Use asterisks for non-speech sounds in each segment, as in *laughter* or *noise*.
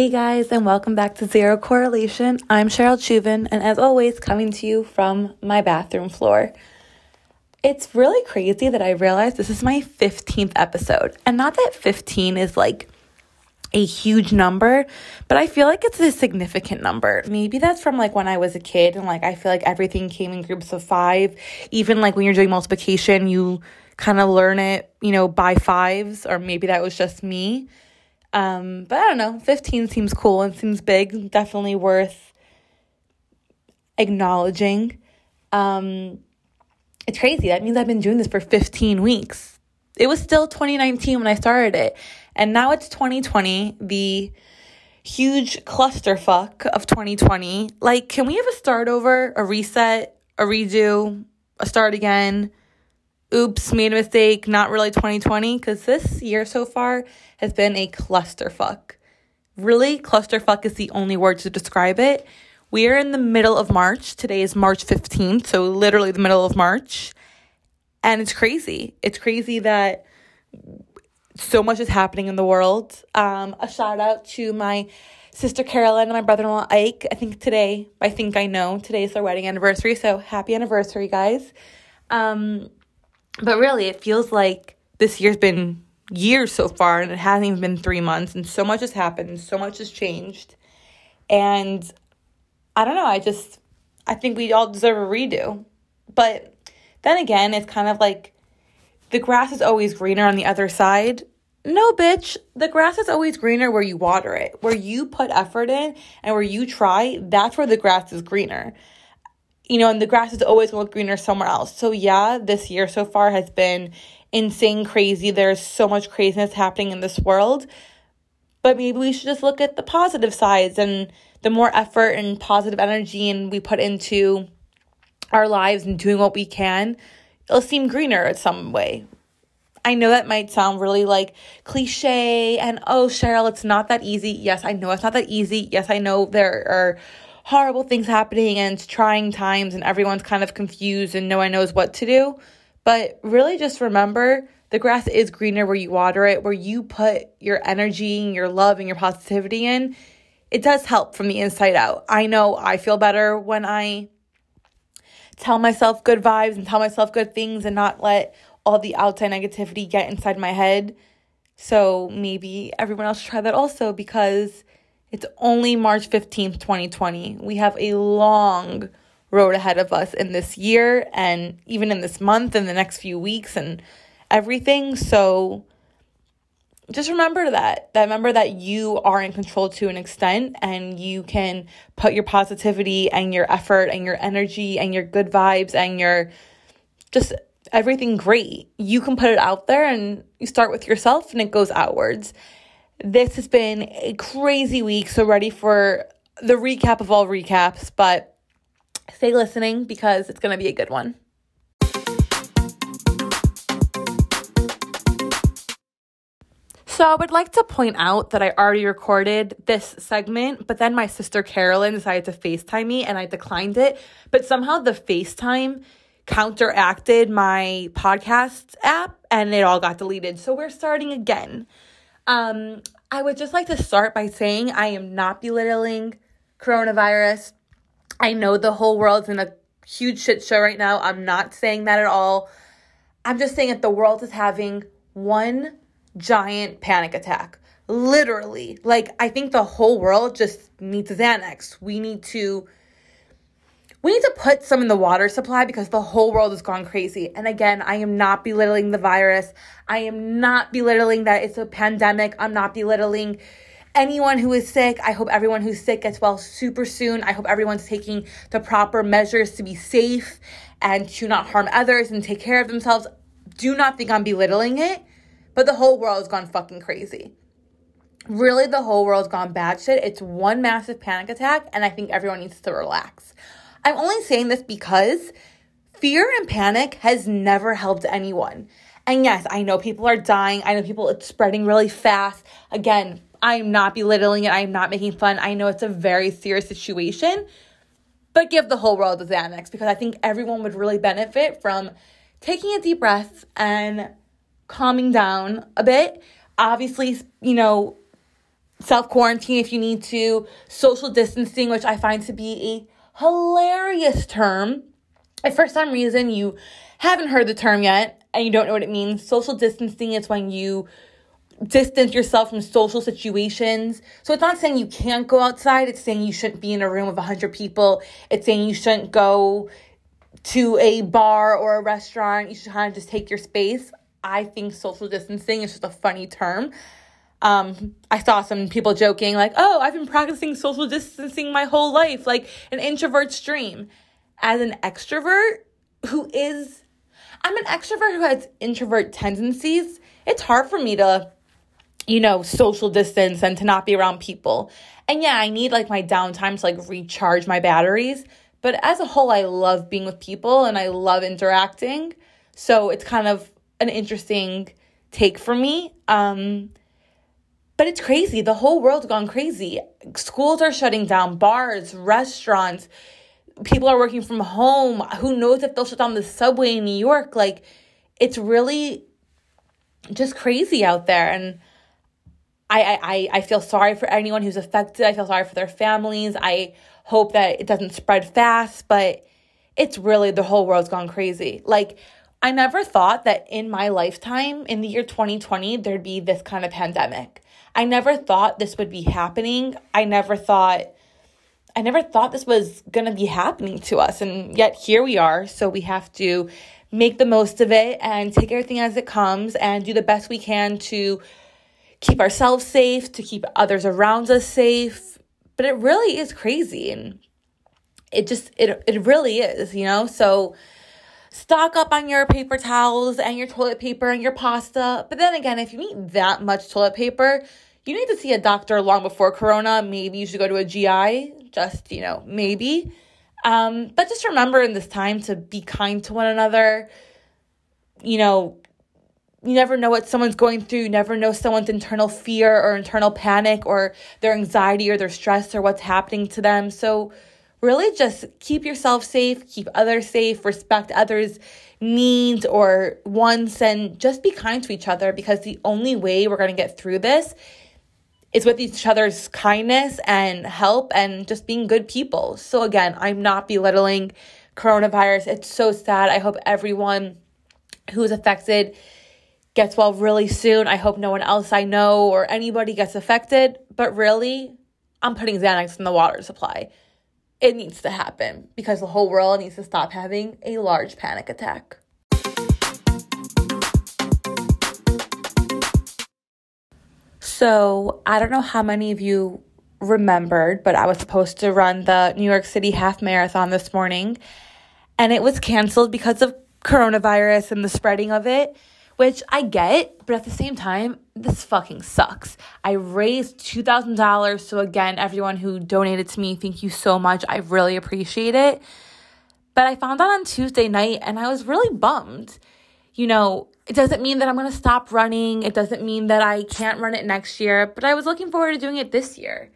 Hey guys, and welcome back to Zero Correlation. I'm Cheryl Chuvin, and as always, coming to you from my bathroom floor. It's really crazy that I realized this is my 15th episode, and not that 15 is like a huge number, but I feel like it's a significant number. Maybe that's from like when I was a kid, and like I feel like everything came in groups of five. Even like when you're doing multiplication, you kind of learn it, you know, by fives, or maybe that was just me. Um, but I don't know, 15 seems cool and seems big, definitely worth acknowledging. Um, it's crazy. That means I've been doing this for 15 weeks. It was still 2019 when I started it, and now it's 2020, the huge clusterfuck of 2020. Like, can we have a start over, a reset, a redo, a start again? Oops, made a mistake, not really 2020, because this year so far has been a clusterfuck. Really, clusterfuck is the only word to describe it. We are in the middle of March. Today is March 15th, so literally the middle of March. And it's crazy. It's crazy that so much is happening in the world. Um, a shout out to my sister Carolyn and my brother in law Ike. I think today, I think I know, today is their wedding anniversary. So happy anniversary, guys. Um, but really, it feels like this year's been years so far and it hasn't even been three months, and so much has happened, so much has changed. And I don't know, I just, I think we all deserve a redo. But then again, it's kind of like the grass is always greener on the other side. No, bitch. The grass is always greener where you water it. Where you put effort in and where you try, that's where the grass is greener you know, and the grass is always going to look greener somewhere else. So, yeah, this year so far has been insane, crazy. There's so much craziness happening in this world. But maybe we should just look at the positive sides and the more effort and positive energy and we put into our lives and doing what we can, it'll seem greener in some way. I know that might sound really like cliche and oh, Cheryl, it's not that easy. Yes, I know it's not that easy. Yes, I know there are horrible things happening and it's trying times and everyone's kind of confused and no one knows what to do. But really just remember the grass is greener where you water it, where you put your energy and your love and your positivity in. It does help from the inside out. I know I feel better when I tell myself good vibes and tell myself good things and not let all the outside negativity get inside my head. So maybe everyone else try that also because it's only March 15th, 2020. We have a long road ahead of us in this year and even in this month and the next few weeks and everything. So just remember that. That remember that you are in control to an extent and you can put your positivity and your effort and your energy and your good vibes and your just everything great. You can put it out there and you start with yourself and it goes outwards. This has been a crazy week, so ready for the recap of all recaps, but stay listening because it's going to be a good one. So, I would like to point out that I already recorded this segment, but then my sister Carolyn decided to FaceTime me and I declined it. But somehow the FaceTime counteracted my podcast app and it all got deleted. So, we're starting again. Um, I would just like to start by saying I am not belittling coronavirus. I know the whole world's in a huge shit show right now. I'm not saying that at all. I'm just saying that the world is having one giant panic attack. Literally. Like, I think the whole world just needs Xanax. We need to we need to put some in the water supply because the whole world has gone crazy. And again, I am not belittling the virus. I am not belittling that it's a pandemic. I'm not belittling anyone who is sick. I hope everyone who's sick gets well super soon. I hope everyone's taking the proper measures to be safe and to not harm others and take care of themselves. Do not think I'm belittling it, but the whole world has gone fucking crazy. Really, the whole world's gone bad shit. It's one massive panic attack, and I think everyone needs to relax. I'm only saying this because fear and panic has never helped anyone. And yes, I know people are dying. I know people it's spreading really fast. Again, I'm not belittling it. I'm not making fun. I know it's a very serious situation. But give the whole world a Xanax because I think everyone would really benefit from taking a deep breath and calming down a bit. Obviously, you know, self quarantine if you need to, social distancing, which I find to be a hilarious term. If for some reason you haven't heard the term yet and you don't know what it means, social distancing is when you distance yourself from social situations. So it's not saying you can't go outside, it's saying you shouldn't be in a room of 100 people. It's saying you shouldn't go to a bar or a restaurant. You should kind of just take your space. I think social distancing is just a funny term. Um, I saw some people joking, like, oh, I've been practicing social distancing my whole life, like an introvert's dream. As an extrovert who is, I'm an extrovert who has introvert tendencies. It's hard for me to, you know, social distance and to not be around people. And yeah, I need like my downtime to like recharge my batteries. But as a whole, I love being with people and I love interacting. So it's kind of an interesting take for me. Um, but it's crazy. The whole world's gone crazy. Schools are shutting down, bars, restaurants, people are working from home. Who knows if they'll shut down the subway in New York? Like, it's really just crazy out there. And I, I, I feel sorry for anyone who's affected. I feel sorry for their families. I hope that it doesn't spread fast, but it's really the whole world's gone crazy. Like, I never thought that in my lifetime, in the year 2020, there'd be this kind of pandemic. I never thought this would be happening. I never thought I never thought this was going to be happening to us and yet here we are. So we have to make the most of it and take everything as it comes and do the best we can to keep ourselves safe, to keep others around us safe. But it really is crazy and it just it it really is, you know? So stock up on your paper towels and your toilet paper and your pasta. But then again, if you need that much toilet paper, you need to see a doctor long before corona. Maybe you should go to a GI, just, you know, maybe. Um, but just remember in this time to be kind to one another. You know, you never know what someone's going through. You never know someone's internal fear or internal panic or their anxiety or their stress or what's happening to them. So, really just keep yourself safe, keep others safe, respect others' needs or wants, and just be kind to each other because the only way we're going to get through this is with each other's kindness and help and just being good people. So, again, I'm not belittling coronavirus. It's so sad. I hope everyone who is affected gets well really soon. I hope no one else I know or anybody gets affected. But really, I'm putting Xanax in the water supply it needs to happen because the whole world needs to stop having a large panic attack. So, I don't know how many of you remembered, but I was supposed to run the New York City half marathon this morning and it was canceled because of coronavirus and the spreading of it which I get, but at the same time, this fucking sucks. I raised $2,000. So, again, everyone who donated to me, thank you so much. I really appreciate it. But I found out on Tuesday night and I was really bummed. You know, it doesn't mean that I'm going to stop running. It doesn't mean that I can't run it next year, but I was looking forward to doing it this year.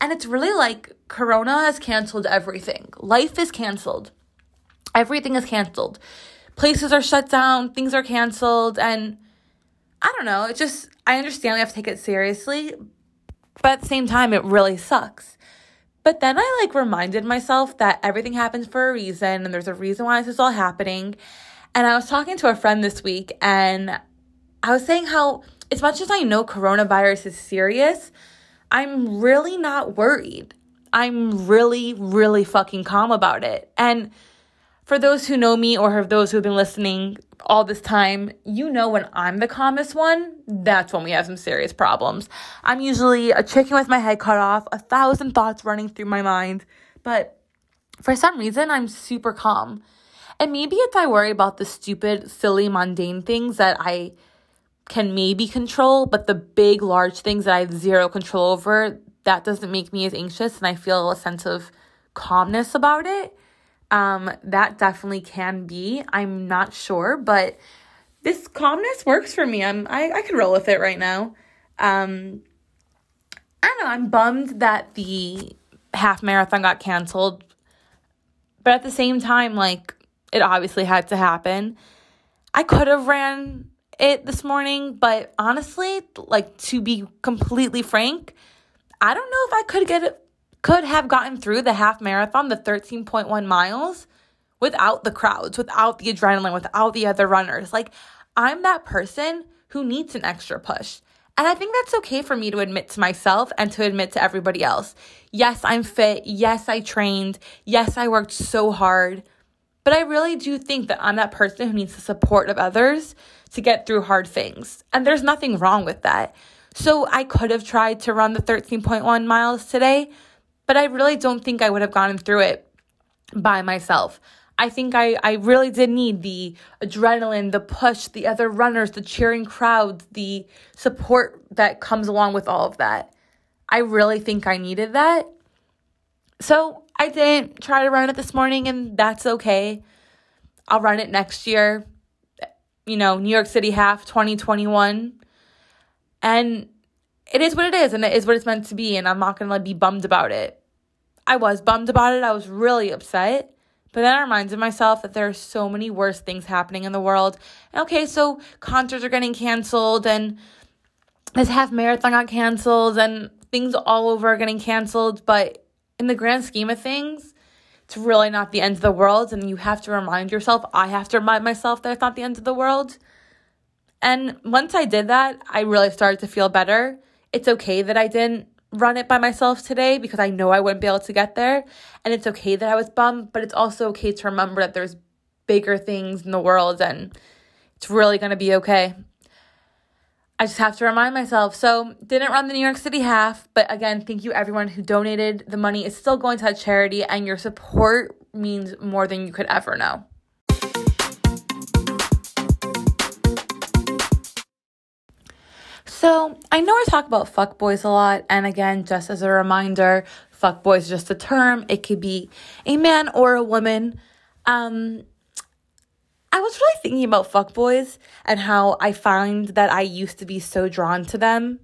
And it's really like Corona has canceled everything. Life is canceled. Everything is canceled places are shut down, things are canceled, and I don't know. It just, I understand we have to take it seriously, but at the same time, it really sucks. But then I like reminded myself that everything happens for a reason and there's a reason why this is all happening. And I was talking to a friend this week and I was saying how, as much as I know coronavirus is serious, I'm really not worried. I'm really, really fucking calm about it. And for those who know me or have those who have been listening all this time, you know when I'm the calmest one, that's when we have some serious problems. I'm usually a chicken with my head cut off, a thousand thoughts running through my mind, but for some reason, I'm super calm. And maybe it's I worry about the stupid, silly, mundane things that I can maybe control, but the big, large things that I have zero control over, that doesn't make me as anxious, and I feel a sense of calmness about it. Um, that definitely can be. I'm not sure, but this calmness works for me. I'm I, I can roll with it right now. Um, I don't know, I'm bummed that the half marathon got canceled. But at the same time, like it obviously had to happen. I could have ran it this morning, but honestly, like to be completely frank, I don't know if I could get could have gotten through the half marathon, the 13.1 miles without the crowds, without the adrenaline, without the other runners. Like I'm that person who needs an extra push. And I think that's okay for me to admit to myself and to admit to everybody else. Yes, I'm fit. Yes, I trained. Yes, I worked so hard. But I really do think that I'm that person who needs the support of others to get through hard things. And there's nothing wrong with that. So I could have tried to run the 13.1 miles today, but I really don't think I would have gotten through it by myself. I think I, I really did need the adrenaline, the push, the other runners, the cheering crowds, the support that comes along with all of that. I really think I needed that. So I didn't try to run it this morning, and that's okay. I'll run it next year. You know, New York City half 2021. And it is what it is, and it is what it's meant to be, and I'm not gonna be bummed about it. I was bummed about it. I was really upset. But then I reminded myself that there are so many worse things happening in the world. Okay, so concerts are getting canceled and this half marathon got canceled and things all over are getting canceled. But in the grand scheme of things, it's really not the end of the world. And you have to remind yourself, I have to remind myself that it's not the end of the world. And once I did that, I really started to feel better. It's okay that I didn't run it by myself today because I know I wouldn't be able to get there. And it's okay that I was bummed, but it's also okay to remember that there's bigger things in the world and it's really going to be okay. I just have to remind myself. So, didn't run the New York City half, but again, thank you everyone who donated. The money is still going to a charity, and your support means more than you could ever know. So I know I talk about fuckboys a lot, and again, just as a reminder, fuckboys is just a term. It could be a man or a woman. Um, I was really thinking about fuckboys and how I find that I used to be so drawn to them.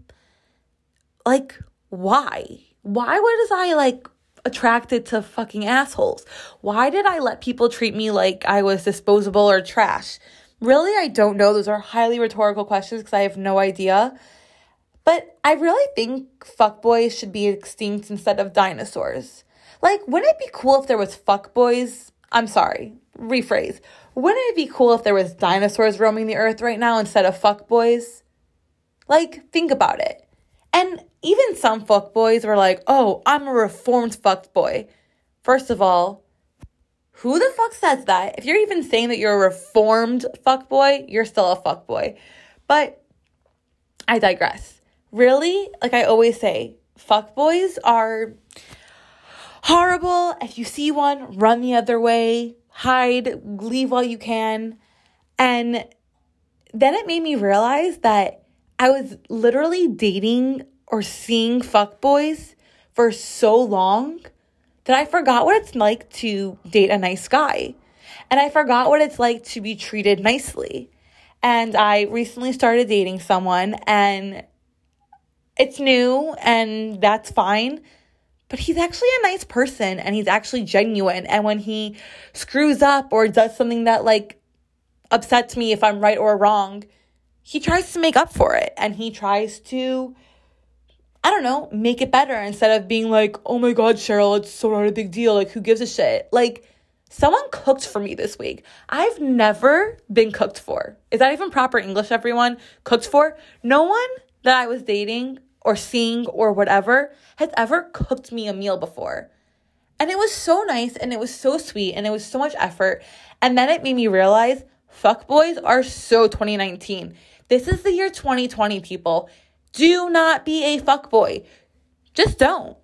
Like, why? Why was I like attracted to fucking assholes? Why did I let people treat me like I was disposable or trash? Really, I don't know. Those are highly rhetorical questions because I have no idea. But I really think fuckboys should be extinct instead of dinosaurs. Like, wouldn't it be cool if there was fuckboys? I'm sorry, rephrase. Wouldn't it be cool if there was dinosaurs roaming the earth right now instead of fuckboys? Like, think about it. And even some fuckboys were like, oh, I'm a reformed fuckboy. First of all, who the fuck says that? If you're even saying that you're a reformed fuckboy, you're still a fuckboy. But I digress. Really, like I always say, fuckboys are horrible. If you see one, run the other way, hide, leave while you can. And then it made me realize that I was literally dating or seeing fuckboys for so long that I forgot what it's like to date a nice guy. And I forgot what it's like to be treated nicely. And I recently started dating someone and it's new and that's fine. But he's actually a nice person and he's actually genuine. And when he screws up or does something that like upsets me if I'm right or wrong, he tries to make up for it and he tries to I don't know, make it better instead of being like, oh my God, Cheryl, it's so not a big deal. Like, who gives a shit? Like, someone cooked for me this week. I've never been cooked for. Is that even proper English, everyone? Cooked for? No one that I was dating or seeing or whatever has ever cooked me a meal before. And it was so nice and it was so sweet and it was so much effort. And then it made me realize fuck boys are so 2019. This is the year 2020, people. Do not be a fuckboy. Just don't.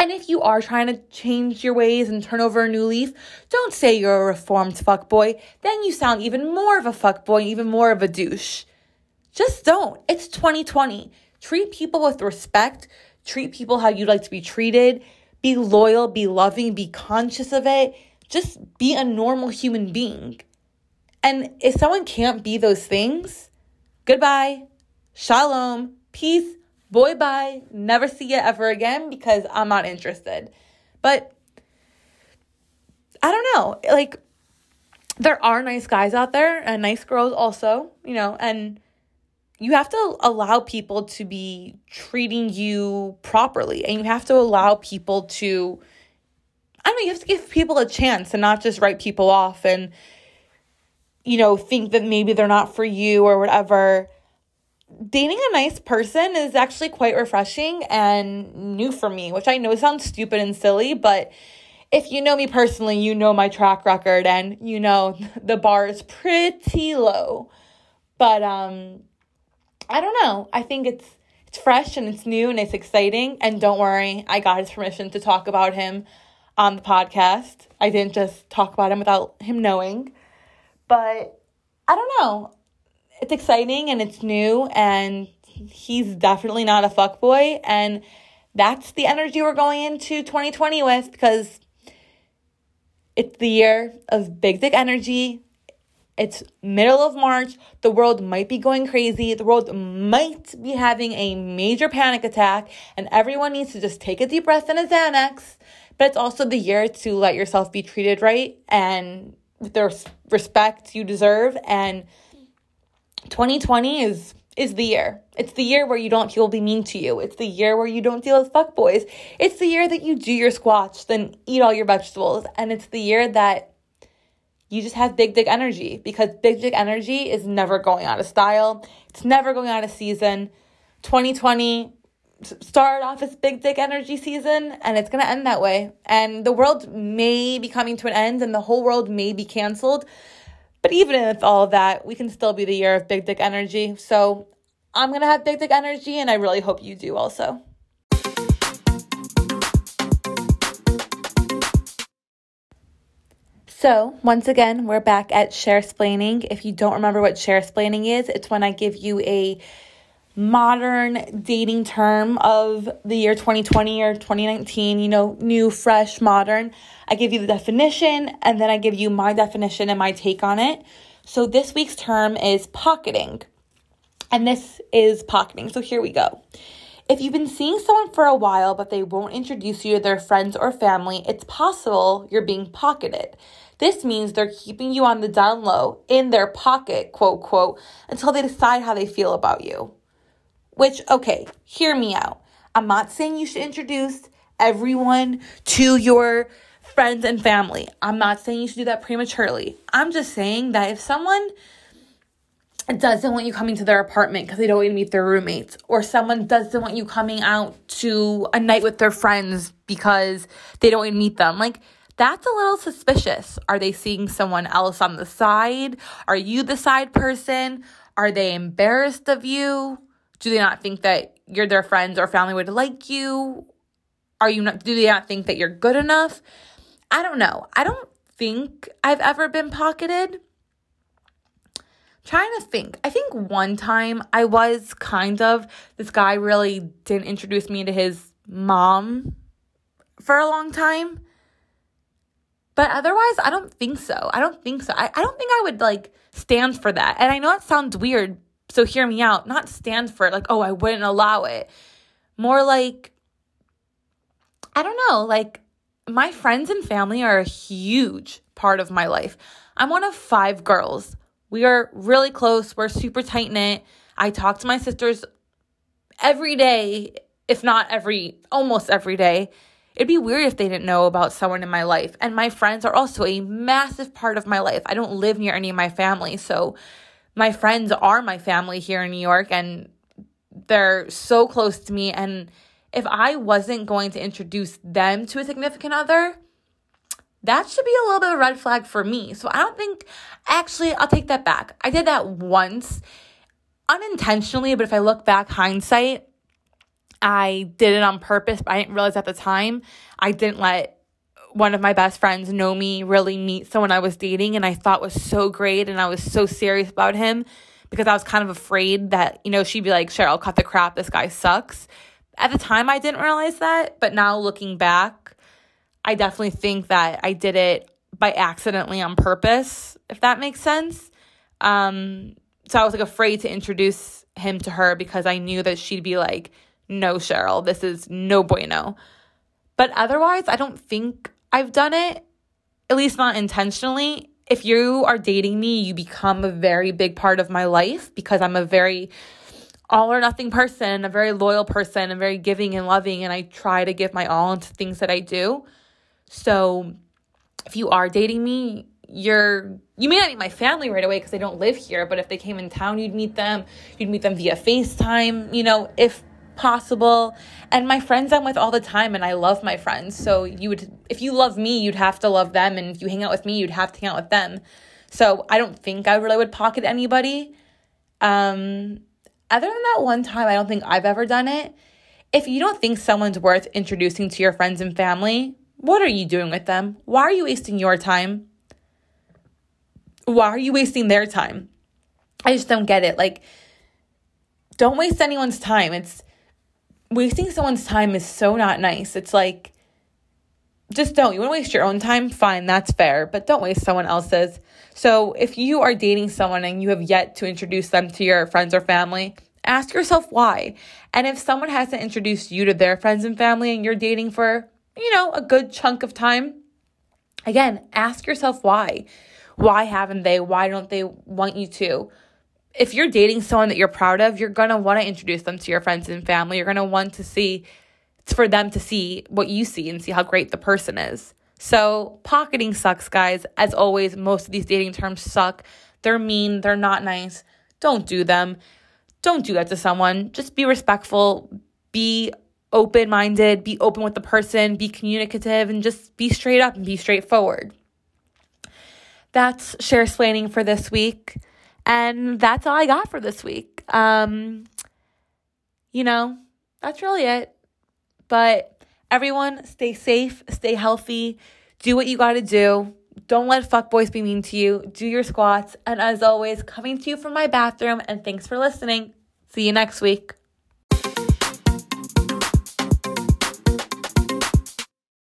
And if you are trying to change your ways and turn over a new leaf, don't say you're a reformed fuckboy. Then you sound even more of a fuckboy, even more of a douche. Just don't. It's 2020. Treat people with respect. Treat people how you'd like to be treated. Be loyal, be loving, be conscious of it. Just be a normal human being. And if someone can't be those things, goodbye. Shalom peace, boy bye, never see you ever again because I'm not interested. But I don't know. Like, there are nice guys out there and nice girls also, you know, and you have to allow people to be treating you properly and you have to allow people to I don't know, you have to give people a chance and not just write people off and you know, think that maybe they're not for you or whatever. Dating a nice person is actually quite refreshing and new for me, which I know sounds stupid and silly, but if you know me personally, you know my track record and you know *laughs* the bar is pretty low. But um I don't know. I think it's it's fresh and it's new and it's exciting. And don't worry, I got his permission to talk about him on the podcast. I didn't just talk about him without him knowing. But I don't know. It's exciting and it's new and he's definitely not a fuck boy and that's the energy we're going into 2020 with because it's the year of big dick energy, it's middle of March. The world might be going crazy. The world might be having a major panic attack, and everyone needs to just take a deep breath and a Xanax. But it's also the year to let yourself be treated right and with the respect you deserve. And 2020 is is the year. It's the year where you don't people be mean to you. It's the year where you don't deal with fuckboys. It's the year that you do your squats, then eat all your vegetables. And it's the year that you just have big dick energy because big dick energy is never going out of style. It's never going out of season. 2020 started off as big dick energy season and it's going to end that way. And the world may be coming to an end and the whole world may be canceled. But even with all of that, we can still be the year of big dick energy. So I'm going to have big dick energy and I really hope you do also. So, once again, we're back at share splaining. If you don't remember what share splaining is, it's when I give you a modern dating term of the year 2020 or 2019, you know, new, fresh, modern. I give you the definition and then I give you my definition and my take on it. So, this week's term is pocketing. And this is pocketing. So, here we go. If you've been seeing someone for a while but they won't introduce you to their friends or family, it's possible you're being pocketed. This means they're keeping you on the down low in their pocket, quote, quote, until they decide how they feel about you. Which, okay, hear me out. I'm not saying you should introduce everyone to your friends and family. I'm not saying you should do that prematurely. I'm just saying that if someone doesn't want you coming to their apartment because they don't want to meet their roommates, or someone doesn't want you coming out to a night with their friends because they don't want to meet them, like that's a little suspicious. Are they seeing someone else on the side? Are you the side person? Are they embarrassed of you? Do they not think that you're their friends or family would like you? Are you not do they not think that you're good enough? I don't know. I don't think I've ever been pocketed. I'm trying to think. I think one time I was kind of this guy really didn't introduce me to his mom for a long time. But otherwise, I don't think so. I don't think so. I, I don't think I would like stand for that. And I know it sounds weird, so hear me out. Not stand for it, like, oh, I wouldn't allow it. More like, I don't know, like my friends and family are a huge part of my life. I'm one of five girls. We are really close. We're super tight knit. I talk to my sisters every day, if not every, almost every day. It'd be weird if they didn't know about someone in my life. And my friends are also a massive part of my life. I don't live near any of my family. So my friends are my family here in New York and they're so close to me. And if I wasn't going to introduce them to a significant other, that should be a little bit of a red flag for me. So I don't think, actually, I'll take that back. I did that once unintentionally, but if I look back, hindsight, I did it on purpose, but I didn't realize at the time. I didn't let one of my best friends know me really meet someone I was dating and I thought was so great and I was so serious about him because I was kind of afraid that, you know, she'd be like, Cheryl, cut the crap, this guy sucks. At the time I didn't realize that, but now looking back, I definitely think that I did it by accidentally on purpose, if that makes sense. Um, so I was like afraid to introduce him to her because I knew that she'd be like, no, Cheryl, this is no bueno. But otherwise, I don't think I've done it, at least not intentionally. If you are dating me, you become a very big part of my life because I'm a very all or nothing person, a very loyal person, and very giving and loving, and I try to give my all into things that I do. So if you are dating me, you're you may not meet my family right away because they don't live here, but if they came in town, you'd meet them. You'd meet them via FaceTime, you know, if possible. And my friends I'm with all the time and I love my friends. So you would if you love me, you'd have to love them and if you hang out with me, you'd have to hang out with them. So I don't think I really would pocket anybody. Um other than that one time, I don't think I've ever done it. If you don't think someone's worth introducing to your friends and family, what are you doing with them? Why are you wasting your time? Why are you wasting their time? I just don't get it. Like, don't waste anyone's time. It's wasting someone's time is so not nice. It's like, just don't. You want to waste your own time? Fine, that's fair, but don't waste someone else's. So, if you are dating someone and you have yet to introduce them to your friends or family, ask yourself why. And if someone hasn't introduced you to their friends and family and you're dating for, you know, a good chunk of time, again, ask yourself why. Why haven't they? Why don't they want you to? If you're dating someone that you're proud of, you're going to want to introduce them to your friends and family. You're going to want to see, it's for them to see what you see and see how great the person is. So, pocketing sucks, guys. As always, most of these dating terms suck. They're mean, they're not nice. Don't do them. Don't do that to someone. Just be respectful, be open minded, be open with the person, be communicative, and just be straight up and be straightforward. That's share splaining for this week. And that's all I got for this week. Um, you know, that's really it. But Everyone, stay safe, stay healthy, do what you got to do. Don't let fuckboys be mean to you. Do your squats. And as always, coming to you from my bathroom. And thanks for listening. See you next week.